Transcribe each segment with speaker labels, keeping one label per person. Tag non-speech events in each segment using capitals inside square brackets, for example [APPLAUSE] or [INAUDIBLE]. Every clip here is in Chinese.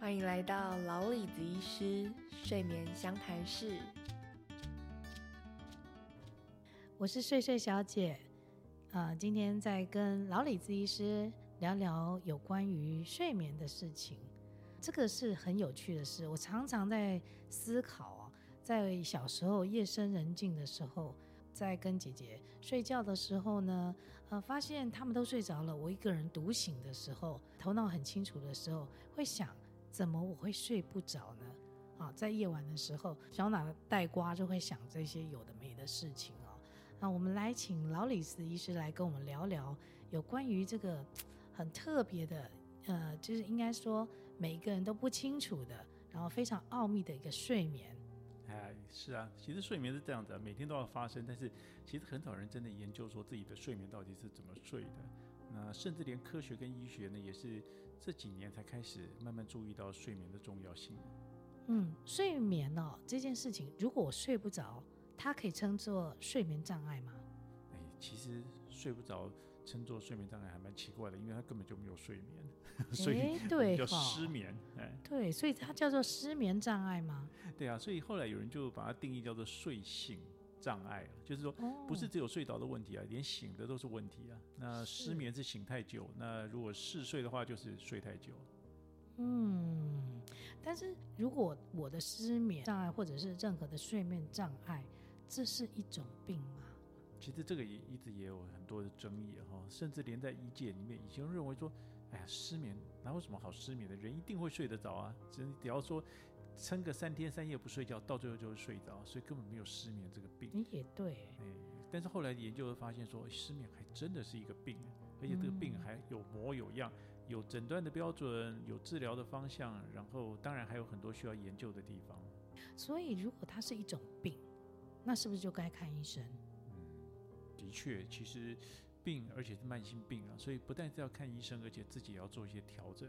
Speaker 1: 欢迎来到老李子医师睡眠相谈室。
Speaker 2: 我是睡睡小姐，呃，今天在跟老李子医师聊聊有关于睡眠的事情。这个是很有趣的事，我常常在思考啊，在小时候夜深人静的时候，在跟姐姐睡觉的时候呢，呃，发现他们都睡着了，我一个人独醒的时候，头脑很清楚的时候，会想。怎么我会睡不着呢？啊，在夜晚的时候，小脑袋瓜就会想这些有的没的事情哦。那我们来请老李斯医师来跟我们聊聊有关于这个 [TSK] 很特别的，呃，就是应该说每一个人都不清楚的，然后非常奥秘的一个睡眠。
Speaker 3: 哎，是啊，其实睡眠是这样的，每天都要发生，但是其实很少人真的研究说自己的睡眠到底是怎么睡的。那甚至连科学跟医学呢，也是这几年才开始慢慢注意到睡眠的重要性。
Speaker 2: 嗯，睡眠哦，这件事情，如果我睡不着，它可以称作睡眠障碍吗？
Speaker 3: 哎，其实睡不着称作睡眠障碍还蛮奇怪的，因为它根本就没有睡眠，所以 [LAUGHS] 对叫失眠。哎，
Speaker 2: 对，所以它叫做失眠障碍吗？
Speaker 3: 对啊，所以后来有人就把它定义叫做睡醒。障碍了，就是说，不是只有睡着的问题啊，连醒的都是问题啊。那失眠是醒太久，那如果嗜睡的话，就是睡太久。
Speaker 2: 嗯，但是如果我的失眠障碍或者是任何的睡眠障碍，这是一种病吗？
Speaker 3: 其实这个也一直也有很多的争议哈，甚至连在医界里面，已经认为说，哎呀，失眠哪有什么好失眠的？人一定会睡得着啊，只只要说。撑个三天三夜不睡觉，到最后就会睡着，所以根本没有失眠这个病。
Speaker 2: 你也对，
Speaker 3: 哎，但是后来研究会发现说，失眠还真的是一个病，而且这个病还有模有样，有诊断的标准，有治疗的方向，然后当然还有很多需要研究的地方。
Speaker 2: 所以，如果它是一种病，那是不是就该看医生？
Speaker 3: 嗯，的确，其实病而且是慢性病啊，所以不但是要看医生，而且自己也要做一些调整。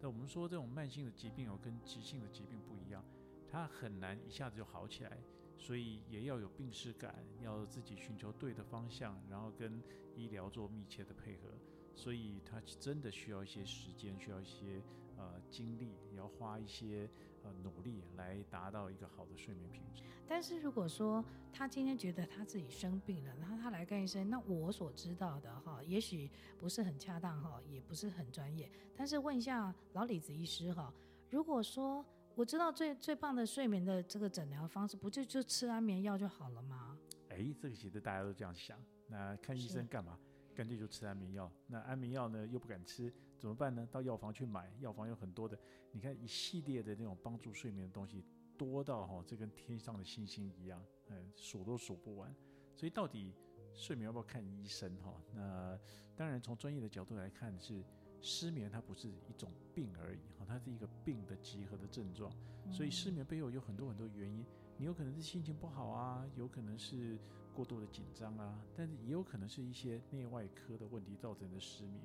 Speaker 3: 那我们说这种慢性的疾病哦，跟急性的疾病不一样，它很难一下子就好起来，所以也要有病视感，要自己寻求对的方向，然后跟医疗做密切的配合。所以它真的需要一些时间，需要一些呃精力，也要花一些呃努力来达到一个好的睡眠品质。
Speaker 2: 但是如果说他今天觉得他自己生病了，然后他来看医生，那我所知道的哈，也许不是很恰当哈，也不是很专业。但是问一下老李子医师哈，如果说我知道最最棒的睡眠的这个诊疗方式，不就就吃安眠药就好了吗？
Speaker 3: 哎，这个其实大家都这样想，那看医生干嘛？干脆就吃安眠药，那安眠药呢又不敢吃，怎么办呢？到药房去买，药房有很多的，你看一系列的那种帮助睡眠的东西，多到哈，这跟天上的星星一样，嗯，数都数不完。所以到底睡眠要不要看医生哈？那当然从专业的角度来看是。失眠它不是一种病而已，哈，它是一个病的集合的症状。所以失眠背后有很多很多原因，你有可能是心情不好啊，有可能是过度的紧张啊，但是也有可能是一些内外科的问题造成的失眠。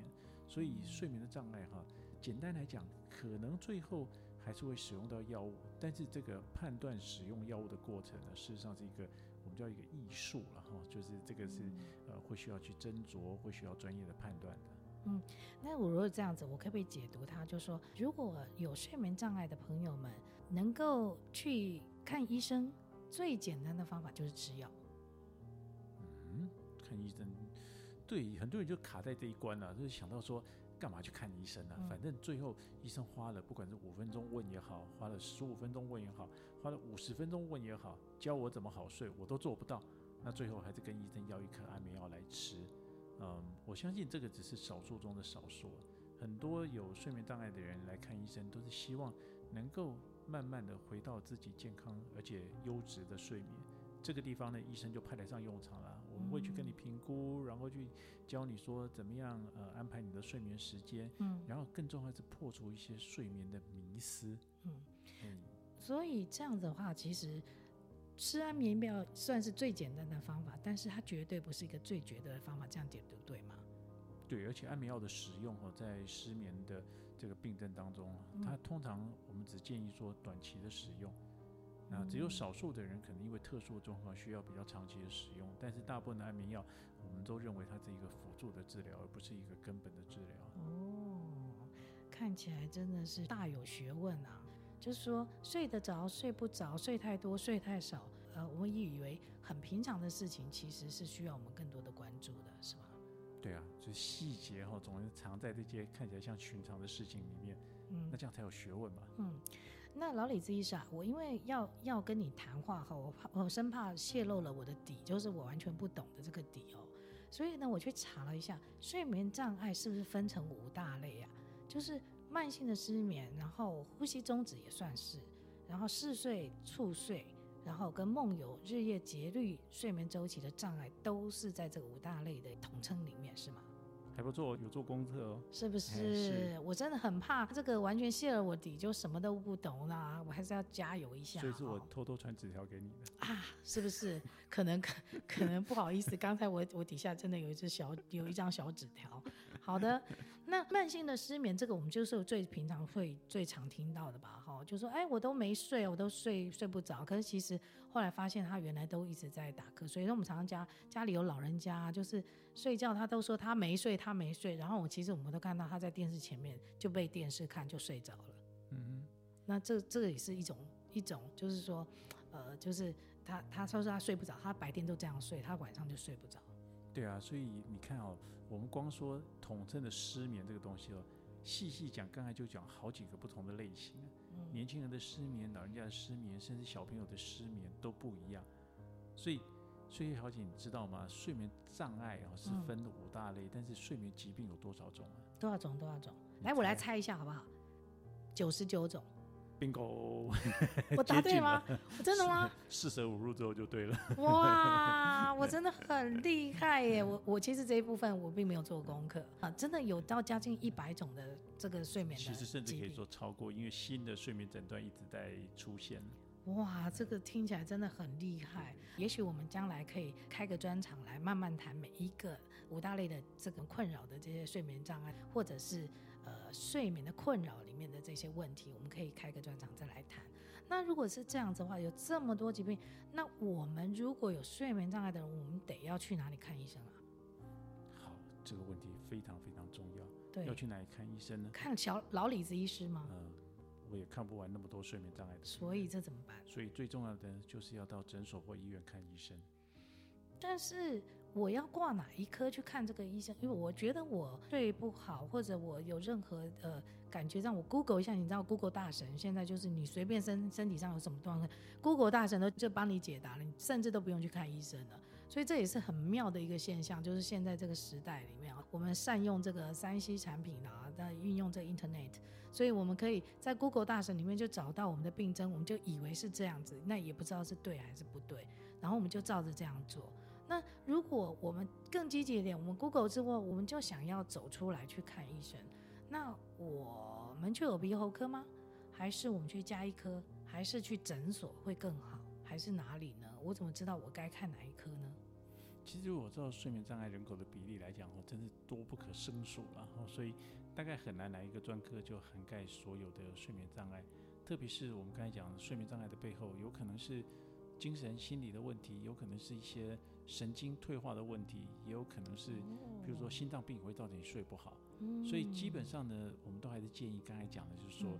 Speaker 3: 所以睡眠的障碍哈，简单来讲，可能最后还是会使用到药物，但是这个判断使用药物的过程呢，事实上是一个我们叫一个艺术了哈，就是这个是呃会需要去斟酌，会需要专业的判断的。
Speaker 2: 嗯，那我如果这样子，我可不可以解读它？就是说，如果有睡眠障碍的朋友们能够去看医生，最简单的方法就是吃药。
Speaker 3: 嗯，看医生，对，很多人就卡在这一关了，就是想到说，干嘛去看医生呢？反正最后医生花了，不管是五分钟问也好，花了十五分钟问也好，花了五十分钟问也好，教我怎么好睡，我都做不到，那最后还是跟医生要一颗安眠药来吃。嗯，我相信这个只是少数中的少数。很多有睡眠障碍的人来看医生，都是希望能够慢慢的回到自己健康而且优质的睡眠。这个地方呢，医生就派得上用场了。我们会去跟你评估，然后去教你说怎么样呃安排你的睡眠时间。嗯，然后更重要的是破除一些睡眠的迷思。嗯
Speaker 2: 嗯，所以这样子的话，其实。吃安眠药算是最简单的方法，但是它绝对不是一个最绝对的方法，这样解读对吗？
Speaker 3: 对，而且安眠药的使用哦，在失眠的这个病症当中，它通常我们只建议说短期的使用，那只有少数的人可能因为特殊的状况需要比较长期的使用，但是大部分的安眠药，我们都认为它是一个辅助的治疗，而不是一个根本的治疗。哦。
Speaker 2: 看起来真的是大有学问啊。就是说，睡得着、睡不着、睡太多、睡太少，呃，我们以为很平常的事情，其实是需要我们更？
Speaker 3: 对啊，就是细节哈，总是藏在这些看起来像寻常的事情里面，嗯，那这样才有学问嘛。
Speaker 2: 嗯，那老李子医生啊，我因为要要跟你谈话哈，我怕我生怕泄露了我的底，就是我完全不懂的这个底哦，所以呢，我去查了一下，睡眠障碍是不是分成五大类啊？就是慢性的失眠，然后呼吸中止也算是，然后嗜睡、猝睡。然后跟梦游、日夜节律、睡眠周期的障碍，都是在这个五大类的统称里面，是吗？
Speaker 3: 还不错，有做功课哦。
Speaker 2: 是不是？是我真的很怕这个完全泄了我底，就什么都不懂啦。我还是要加油一下。
Speaker 3: 所以是我偷偷传纸条给你的
Speaker 2: 啊？是不是？可能可可能不好意思，刚才我我底下真的有一只小有一张小纸条。好的，那慢性的失眠，这个我们就是最平常会最常听到的吧？哈，就说哎，我都没睡，我都睡睡不着。可是其实后来发现他原来都一直在打瞌睡。所以我们常常家家里有老人家，就是睡觉他都说他没睡，他没睡。然后我其实我们都看到他在电视前面就被电视看就睡着了。嗯，那这这个也是一种一种，就是说，呃，就是他他说是他睡不着，他白天都这样睡，他晚上就睡不着。
Speaker 3: 对啊，所以你看哦，我们光说统称的失眠这个东西哦，细细讲，刚才就讲好几个不同的类型。嗯，年轻人的失眠，老人家的失眠，甚至小朋友的失眠都不一样。所以，所以小姐，你知道吗？睡眠障碍哦是分五大类，嗯，但是睡眠疾病有多少种啊？
Speaker 2: 多少种？多少种？来，我来猜一下好不好？九十九种。
Speaker 3: Bingo，[LAUGHS]
Speaker 2: 我答对吗？真的吗？
Speaker 3: 四舍五入之后就对了。
Speaker 2: 哇，[LAUGHS] 我真的很厉害耶！我我其实这一部分我并没有做功课啊，真的有到将近一百种的这个睡眠的，
Speaker 3: 其实甚至可以说超过，因为新的睡眠诊断一直在出现。
Speaker 2: 哇，这个听起来真的很厉害。也许我们将来可以开个专场来慢慢谈每一个五大类的这个困扰的这些睡眠障碍，或者是。呃，睡眠的困扰里面的这些问题，我们可以开个专场再来谈。那如果是这样子的话，有这么多疾病，那我们如果有睡眠障碍的人，我们得要去哪里看医生啊？
Speaker 3: 好，这个问题非常非常重要。
Speaker 2: 对，
Speaker 3: 要去哪里看医生呢？
Speaker 2: 看小老李子医师吗？
Speaker 3: 嗯，我也看不完那么多睡眠障碍的。
Speaker 2: 所以这怎么办？
Speaker 3: 所以最重要的就是要到诊所或医院看医生。
Speaker 2: 但是。我要挂哪一科去看这个医生？因为我觉得我睡不好，或者我有任何呃感觉，让我 Google 一下。你知道 Google 大神现在就是你随便身身体上有什么状况，Google 大神都就帮你解答了，你甚至都不用去看医生了。所以这也是很妙的一个现象，就是现在这个时代里面啊，我们善用这个 3C 产品啊，在运用这 Internet，所以我们可以在 Google 大神里面就找到我们的病症，我们就以为是这样子，那也不知道是对还是不对，然后我们就照着这样做。那如果我们更积极一点，我们 Google 之后，我们就想要走出来去看医生，那我们去耳鼻喉科吗？还是我们去加医科？还是去诊所会更好？还是哪里呢？我怎么知道我该看哪一科呢？
Speaker 3: 其实我知道睡眠障碍人口的比例来讲，我，真是多不可胜数了，所以大概很难来一个专科就涵盖所有的睡眠障碍，特别是我们刚才讲睡眠障碍的背后，有可能是精神心理的问题，有可能是一些。神经退化的问题，也有可能是，比如说心脏病会造成你睡不好，所以基本上呢，我们都还是建议刚才讲的，就是说，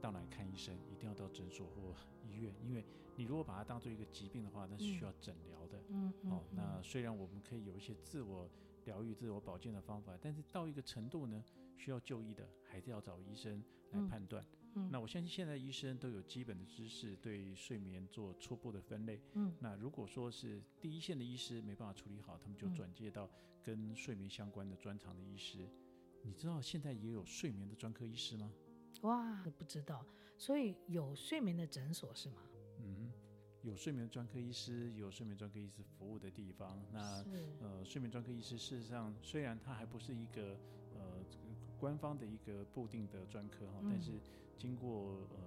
Speaker 3: 到哪看医生，一定要到诊所或医院，因为你如果把它当做一个疾病的话，那是需要诊疗的。嗯哦，那虽然我们可以有一些自我疗愈、自我保健的方法，但是到一个程度呢，需要就医的，还是要找医生来判断。嗯、那我相信现在医生都有基本的知识，对睡眠做初步的分类。嗯，那如果说是第一线的医师没办法处理好，他们就转介到跟睡眠相关的专长的医师。你知道现在也有睡眠的专科医师吗？
Speaker 2: 哇，不知道。所以有睡眠的诊所是吗？
Speaker 3: 嗯，有睡眠专科医师，有睡眠专科医师服务的地方。那呃，睡眠专科医师事实上虽然他还不是一个官方的一个固定的专科哈，但是。经过呃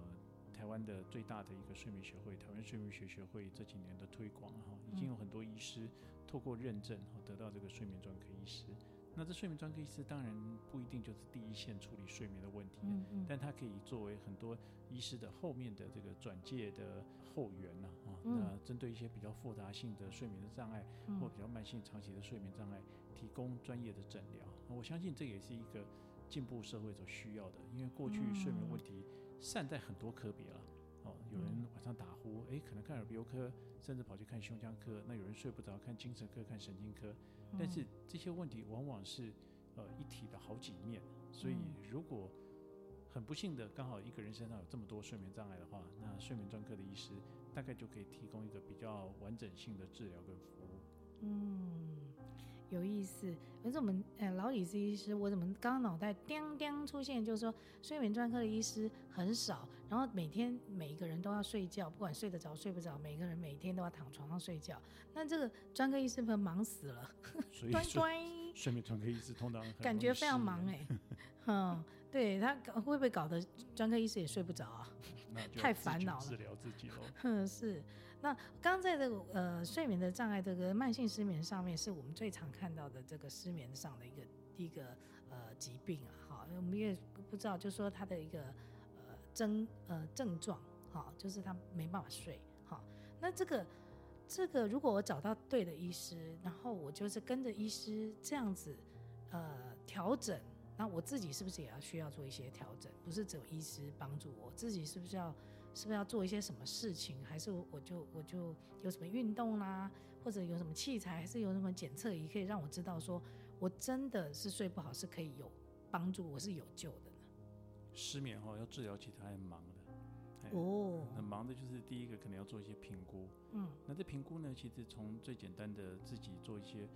Speaker 3: 台湾的最大的一个睡眠学会，台湾睡眠学学会这几年的推广哈，已经有很多医师透过认证哈得到这个睡眠专科医师。那这睡眠专科医师当然不一定就是第一线处理睡眠的问题，嗯嗯，但他可以作为很多医师的后面的这个转介的后援呐啊，那针对一些比较复杂性的睡眠的障碍或比较慢性长期的睡眠障碍，提供专业的诊疗。我相信这也是一个。进步社会所需要的。因为过去睡眠问题善待很多科别了，哦，有人晚上打呼，诶，可能看耳鼻喉科，甚至跑去看胸腔科。那有人睡不着，看精神科、看神经科。但是这些问题往往是呃一体的好几面，所以如果很不幸的刚好一个人身上有这么多睡眠障碍的话，那睡眠专科的医师大概就可以提供一个比较完整性的治疗跟服务。
Speaker 2: 嗯。有意思，可是我们呃老李是医师，我怎么刚刚脑袋叮叮出现，就是说睡眠专科的医师很少，然后每天每一个人都要睡觉，不管睡得着睡不着，每个人每天都要躺床上睡觉，那这个专科医师们忙死了，
Speaker 3: 所 [LAUGHS] 以睡 [LAUGHS] 睡眠专科医师通常 [LAUGHS]
Speaker 2: 感觉非常忙哎、欸，嗯，对他会不会搞得专科医师也睡不着啊？[LAUGHS] 太烦恼了，
Speaker 3: 治疗自己喽。
Speaker 2: 嗯，是。那刚在这个呃睡眠的障碍这个慢性失眠上面，是我们最常看到的这个失眠上的一个一个呃疾病啊，哈，我们也不知道，就是说他的一个呃症呃症状，哈，就是他没办法睡，哈。那这个这个如果我找到对的医师，然后我就是跟着医师这样子呃调整，那我自己是不是也要需要做一些调整？不是只有医师帮助我，自己是不是要？是不是要做一些什么事情，还是我就我就有什么运动啦、啊，或者有什么器材，还是有什么检测仪可以让我知道说我真的是睡不好，是可以有帮助，我是有救的呢？
Speaker 3: 失眠哈要治疗，其实还很忙的。
Speaker 2: 哦，
Speaker 3: 很忙的就是第一个可能要做一些评估。
Speaker 2: 嗯，
Speaker 3: 那这评估呢，其实从最简单的自己做一些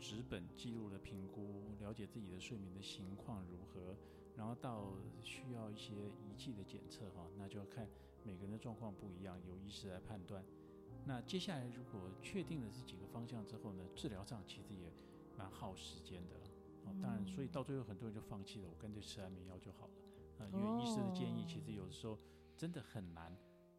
Speaker 3: 纸本记录的评估，了解自己的睡眠的情况如何，然后到需要一些仪器的检测哈，那就要看。每个人的状况不一样，由医师来判断。那接下来如果确定了这几个方向之后呢，治疗上其实也蛮耗时间的。哦，当然，所以到最后很多人就放弃了，我干脆吃安眠药就好了。啊，因为医师的建议其实有的时候真的很难。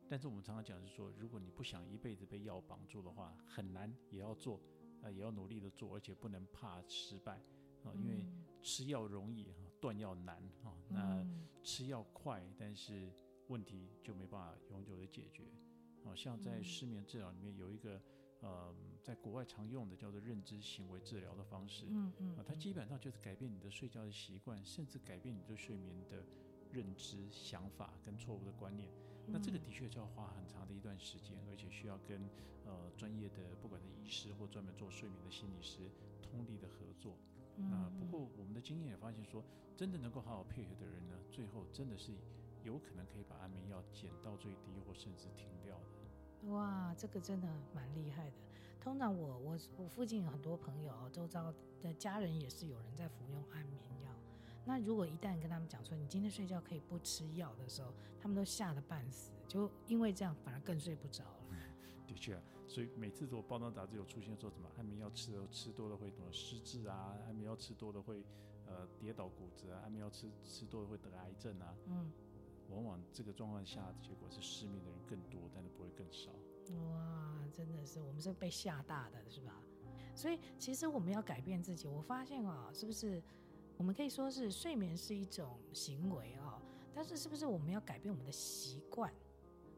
Speaker 3: 但是我们常常讲是说，如果你不想一辈子被药绑住的话，很难也要做，啊，也要努力的做，而且不能怕失败。啊，因为吃药容易，断药难。啊，那吃药快，但是。问题就没办法永久的解决，好像在失眠治疗里面有一个，呃，在国外常用的叫做认知行为治疗的方式，
Speaker 2: 嗯嗯，
Speaker 3: 它基本上就是改变你的睡觉的习惯，甚至改变你对睡眠的认知、想法跟错误的观念。那这个的确就要花很长的一段时间，而且需要跟呃专业的不管是医师或专门做睡眠的心理师通力的合作。那不过我们的经验也发现说，真的能够好好配合的人呢，最后真的是。有可能可以把安眠药减到最低，或甚至停掉的。
Speaker 2: 哇，这个真的蛮厉害的。通常我我我附近有很多朋友，周遭的家人也是有人在服用安眠药。那如果一旦跟他们讲说你今天睡觉可以不吃药的时候，他们都吓得半死，就因为这样反而更睡不着了。
Speaker 3: 的确啊，所以每次如果报章杂志有出现说什么安眠药吃了吃多了会什么失智啊，安眠药吃多了会呃跌倒骨折啊，安眠药吃吃多了会得癌症啊，
Speaker 2: 嗯。
Speaker 3: 往往这个状况下的结果是失眠的人更多，但是不会更少。
Speaker 2: 哇，真的是我们是被吓大的，是吧？所以其实我们要改变自己。我发现啊，是不是我们可以说是睡眠是一种行为哦？但是是不是我们要改变我们的习惯，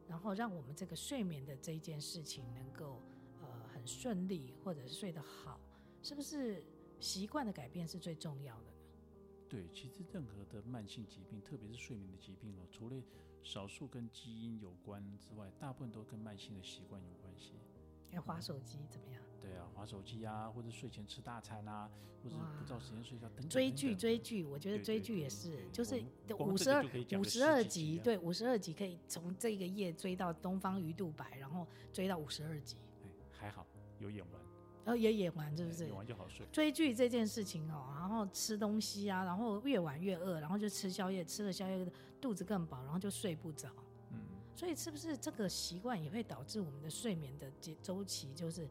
Speaker 2: 然后让我们这个睡眠的这一件事情能够呃很顺利，或者是睡得好？是不是习惯的改变是最重要的
Speaker 3: 呢？对，其实任何的慢性疾病，特别是睡眠的疾病哦，除了少数跟基因有关之外，大部分都跟慢性的习惯有关系。
Speaker 2: 要滑手机怎么样？
Speaker 3: 对啊，划手机啊，或者睡前吃大餐啊，或者不照时间睡觉等等。
Speaker 2: 追剧追剧，我觉得追剧也是，就是五十二五十二集，对，五十二集可以从这个夜追到东方鱼肚白，然后追到五十二集。
Speaker 3: 还好有演完。
Speaker 2: 然后也演完，是不是？
Speaker 3: 演完就好睡。
Speaker 2: 追剧这件事情哦，然后吃东西啊，然后越晚越饿，然后就吃宵夜，吃了宵夜肚子更饱，然后就睡不着。
Speaker 3: 嗯，
Speaker 2: 所以是不是这个习惯也会导致我们的睡眠的节周期就是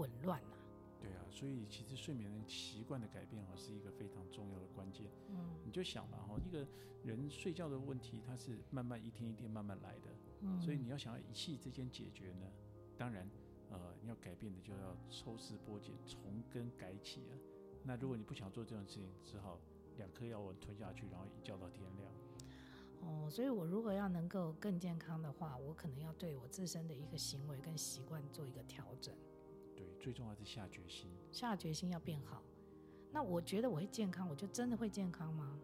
Speaker 2: 紊乱啊？
Speaker 3: 对啊，所以其实睡眠的习惯的改变哦，是一个非常重要的关键。
Speaker 2: 嗯，
Speaker 3: 你就想嘛哈，一个人睡觉的问题，它是慢慢一天一天慢慢来的。
Speaker 2: 嗯，
Speaker 3: 所以你要想要一气之间解决呢，当然。呃，你要改变的就要抽丝剥茧，从根改起啊。那如果你不想做这种事情，只好两颗药丸吞下去，然后一觉到天亮。
Speaker 2: 哦，所以我如果要能够更健康的话，我可能要对我自身的一个行为跟习惯做一个调整。
Speaker 3: 对，最重要是下决心。
Speaker 2: 下决心要变好。那我觉得我会健康，我就真的会健康吗？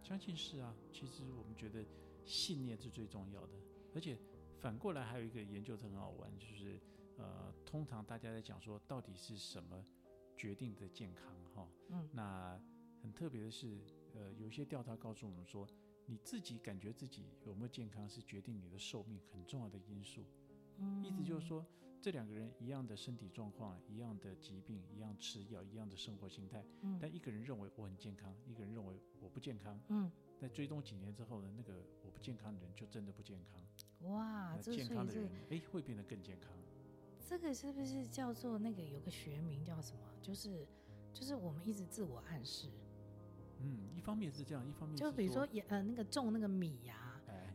Speaker 3: 相信是啊。其实我们觉得信念是最重要的，而且反过来还有一个研究很好玩，就是呃，通常大家在讲说到底是什么决定的健康哈？嗯，那很特别的是，呃，有一些调查告诉我们说，你自己感觉自己有没有健康是决定你的寿命很重要的因素。嗯，意思就是说。这两个人一样的身体状况，一样的疾病，一样吃药，一样的生活心态，嗯，但一个人认为我很健康，一个人认为我不健康，嗯，在追踪几年之后呢，那个我不健康的人就真的不健康，
Speaker 2: 哇，
Speaker 3: 那健康的人哎会变得更健康。
Speaker 2: 这个是不是叫做那个有个学名叫什么？就是就是我们一直自我暗示，
Speaker 3: 嗯，一方面是这样，一方面
Speaker 2: 就比如说也呃那个种那个米呀、啊。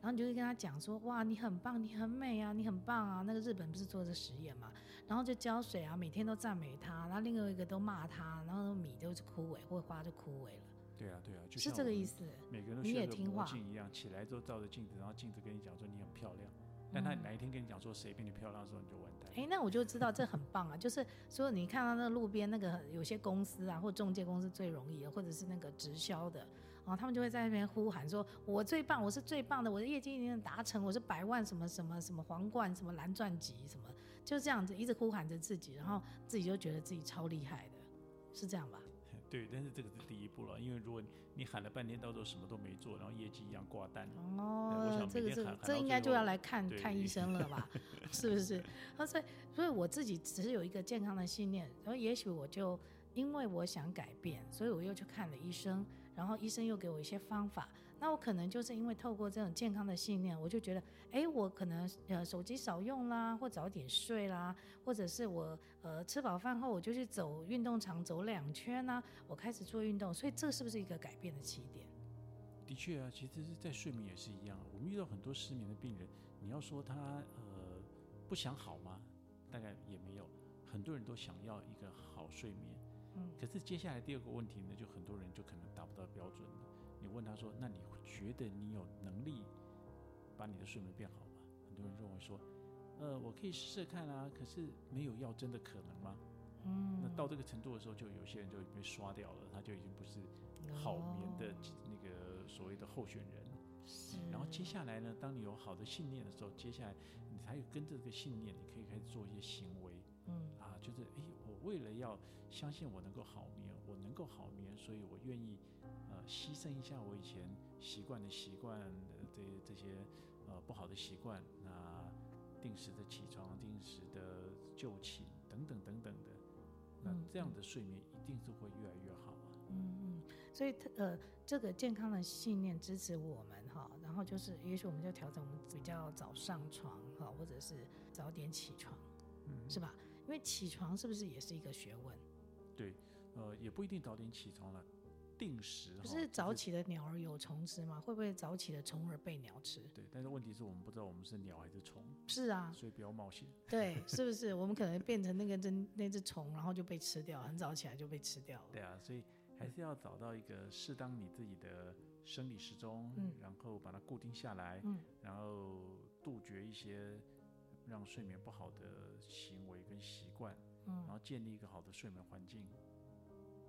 Speaker 2: 然后你就会跟他讲说，哇，你很棒，你很美啊，你很棒啊。那个日本不是做这实验嘛？然后就浇水啊，每天都赞美他，然后另外一个都骂他，然后米就是枯萎，或花就枯萎了。
Speaker 3: 对啊，对啊，
Speaker 2: 就是这个意思。
Speaker 3: 每个人都学个魔镜一样，起来之后照着镜子，然后镜子跟你讲说你很漂亮。但他哪一天跟你讲说谁比你漂亮的时候，你就完蛋。
Speaker 2: 哎、嗯，那我就知道这很棒啊，就是说你看到那个路边那个有些公司啊，或中介公司最容易的，或者是那个直销的。然后他们就会在那边呼喊说：“我最棒，我是最棒的，我的业绩已经达成，我是百万什么什么什么皇冠，什么蓝钻级，什么就这样子一直呼喊着自己，然后自己就觉得自己超厉害的，是这样吧？” [LAUGHS]
Speaker 3: 对，但是这个是第一步了，因为如果你喊了半天，到时候什么都没做，然后业绩一样挂单。
Speaker 2: 哦，这个这个这应该就要来看看医生了吧？[LAUGHS] 是不是？所以所以我自己只是有一个健康的信念，然后也许我就因为我想改变，所以我又去看了医生。然后医生又给我一些方法，那我可能就是因为透过这种健康的信念，我就觉得，哎，我可能呃手机少用啦，或早点睡啦，或者是我呃吃饱饭后我就去走运动场走两圈呐，我开始做运动，所以这是不是一个改变的起点？
Speaker 3: 的确啊，其实是在睡眠也是一样，我们遇到很多失眠的病人，你要说他呃不想好吗？大概也没有，很多人都想要一个好睡眠。嗯，可是接下来第二个问题呢，就很多人就可能达不到标准了。你问他说：“那你觉得你有能力把你的睡眠变好吗？”很多人认为说：“呃，我可以试试看啊。”可是没有药真的可能吗？嗯，那到这个程度的时候，就有些人就被刷掉了，他就已经不是好眠的那个所谓的候选人。是。然后接下来呢，当你有好的信念的时候，接下来你才有跟着这个信念，你可以开始做一些行为。嗯，啊，就是为了要相信我能够好眠，我能够好眠，所以我愿意呃牺牲一下我以前习惯的习惯的这这些呃不好的习惯，那定时的起床，定时的就寝等等等等的，那这样的睡眠一定是会越来越好啊。
Speaker 2: 嗯嗯，所以呃这个健康的信念支持我们哈，然后就是也许我们就调整我们比较早上床哈，或者是早点起床，嗯，是吧？因为起床是不是也是一个学问？
Speaker 3: 对，呃，也不一定早点起床了，定时。
Speaker 2: 不是早起的鸟儿有虫吃吗？会不会早起的虫儿被鸟吃？
Speaker 3: 对，但是问题是我们不知道我们是鸟还是虫。
Speaker 2: 是啊，
Speaker 3: 所以不要冒险。
Speaker 2: 对，是不 [LAUGHS] 是？我们可能变成那个真那只虫，然后就被吃掉，很早起来就被吃掉了。
Speaker 3: 对啊，所以还是要找到一个适当你自己的生理时钟，嗯，然后把它固定下来，嗯，然后杜绝一些。让睡眠不好的行为跟习惯，嗯，然后建立一个好的睡眠环境。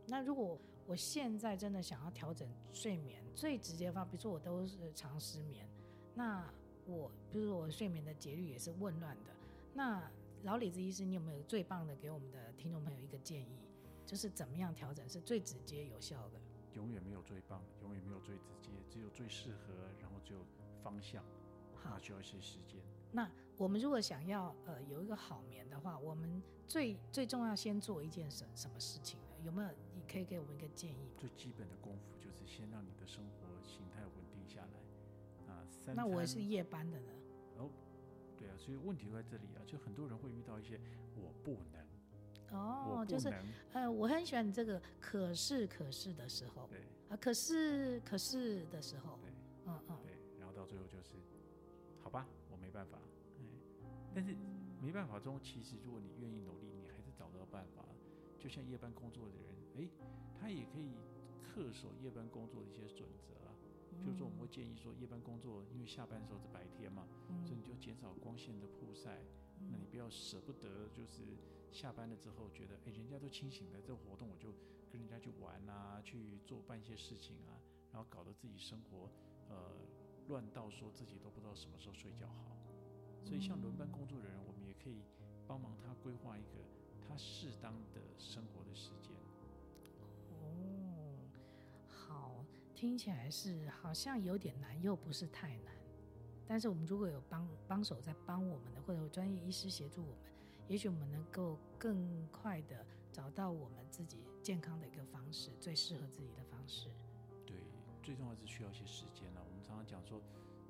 Speaker 2: 那如果我现在真的想要调整睡眠，最直接的方法，比如说我都是常失眠，那我比如说我睡眠的节律也是紊乱的，那老李子医师，你有没有最棒的给我们的听众朋友一个建议？就是怎么样调整是最直接有效的？
Speaker 3: 永远没有最棒，永远没有最直接，只有最适合，然后只有方向，那需要一些时间。
Speaker 2: 那我们如果想要呃有一个好眠的话，我们最最重要先做一件什什么事情呢？有没有你可以给我们一个建议？
Speaker 3: 最基本的功夫就是先让你的生活形态稳定下来啊。
Speaker 2: 那我也是夜班的呢。
Speaker 3: 哦，对啊，所以问题就在这里啊，就很多人会遇到一些我不能。
Speaker 2: 哦，就是呃，我很喜欢你这个可是可是的时候。
Speaker 3: 对。
Speaker 2: 啊，可是可是的时候。
Speaker 3: 对。嗯嗯。对，然后到最后就是，好吧。我没办法，但是没办法中，其实如果你愿意努力，你还是找到办法。就像夜班工作的人，哎，他也可以恪守夜班工作的一些准则啊。比如说，我们会建议说，夜班工作因为下班的时候是白天嘛，所以你就减少光线的曝晒。那你不要舍不得，就是下班了之后觉得，哎，人家都清醒了，这个活动我就跟人家去玩啊，去做办一些事情啊。然后搞得自己生活呃乱到说自己都不知道什么时候睡觉好。所以像轮班工作的人，我们也可以帮忙他规划一个他适当的生活的时间。
Speaker 2: 哦，好，听起来是好像有点难，又不是太难。但是我们如果有帮帮手在帮我们的，或者有专业医师协助我们，也许我们能够更快的找到我们自己健康的一个方式，最适合自己的方式。
Speaker 3: 对，最重要是需要一些时间了。我们常常讲说，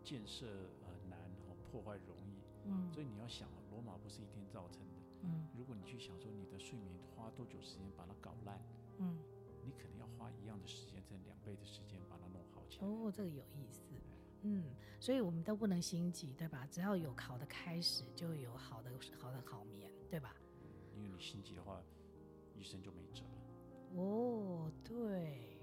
Speaker 3: 建设呃难，和破坏容易。嗯。所以你要想，罗马不是一天造成的。嗯。如果你去想说你的睡眠花多久时间把它搞烂，嗯，你可能要花一样的时间，甚至两倍的时间把它弄好起来。
Speaker 2: 哦，这个有意思。嗯，所以我们都不能心急，对吧？只要有好的开始，就有好的好的好眠，对吧？
Speaker 3: 因为你心急的话，医生就没辙了。
Speaker 2: 哦，对，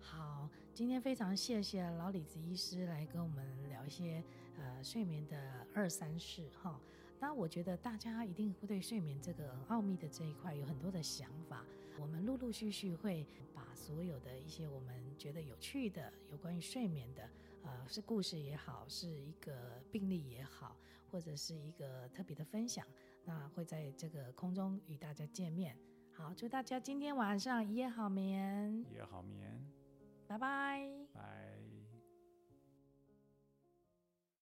Speaker 2: 好，今天非常谢谢老李子医师来跟我们聊一些呃睡眠的二三事哈。那我觉得大家一定会对睡眠这个奥秘的这一块有很多的想法。我们陆陆续续会把所有的一些我们觉得有趣的有关于睡眠的。呃，是故事也好，是一个病例也好，或者是一个特别的分享，那会在这个空中与大家见面。好，祝大家今天晚上一夜好眠，
Speaker 3: 一夜好眠，
Speaker 2: 拜拜，
Speaker 3: 拜。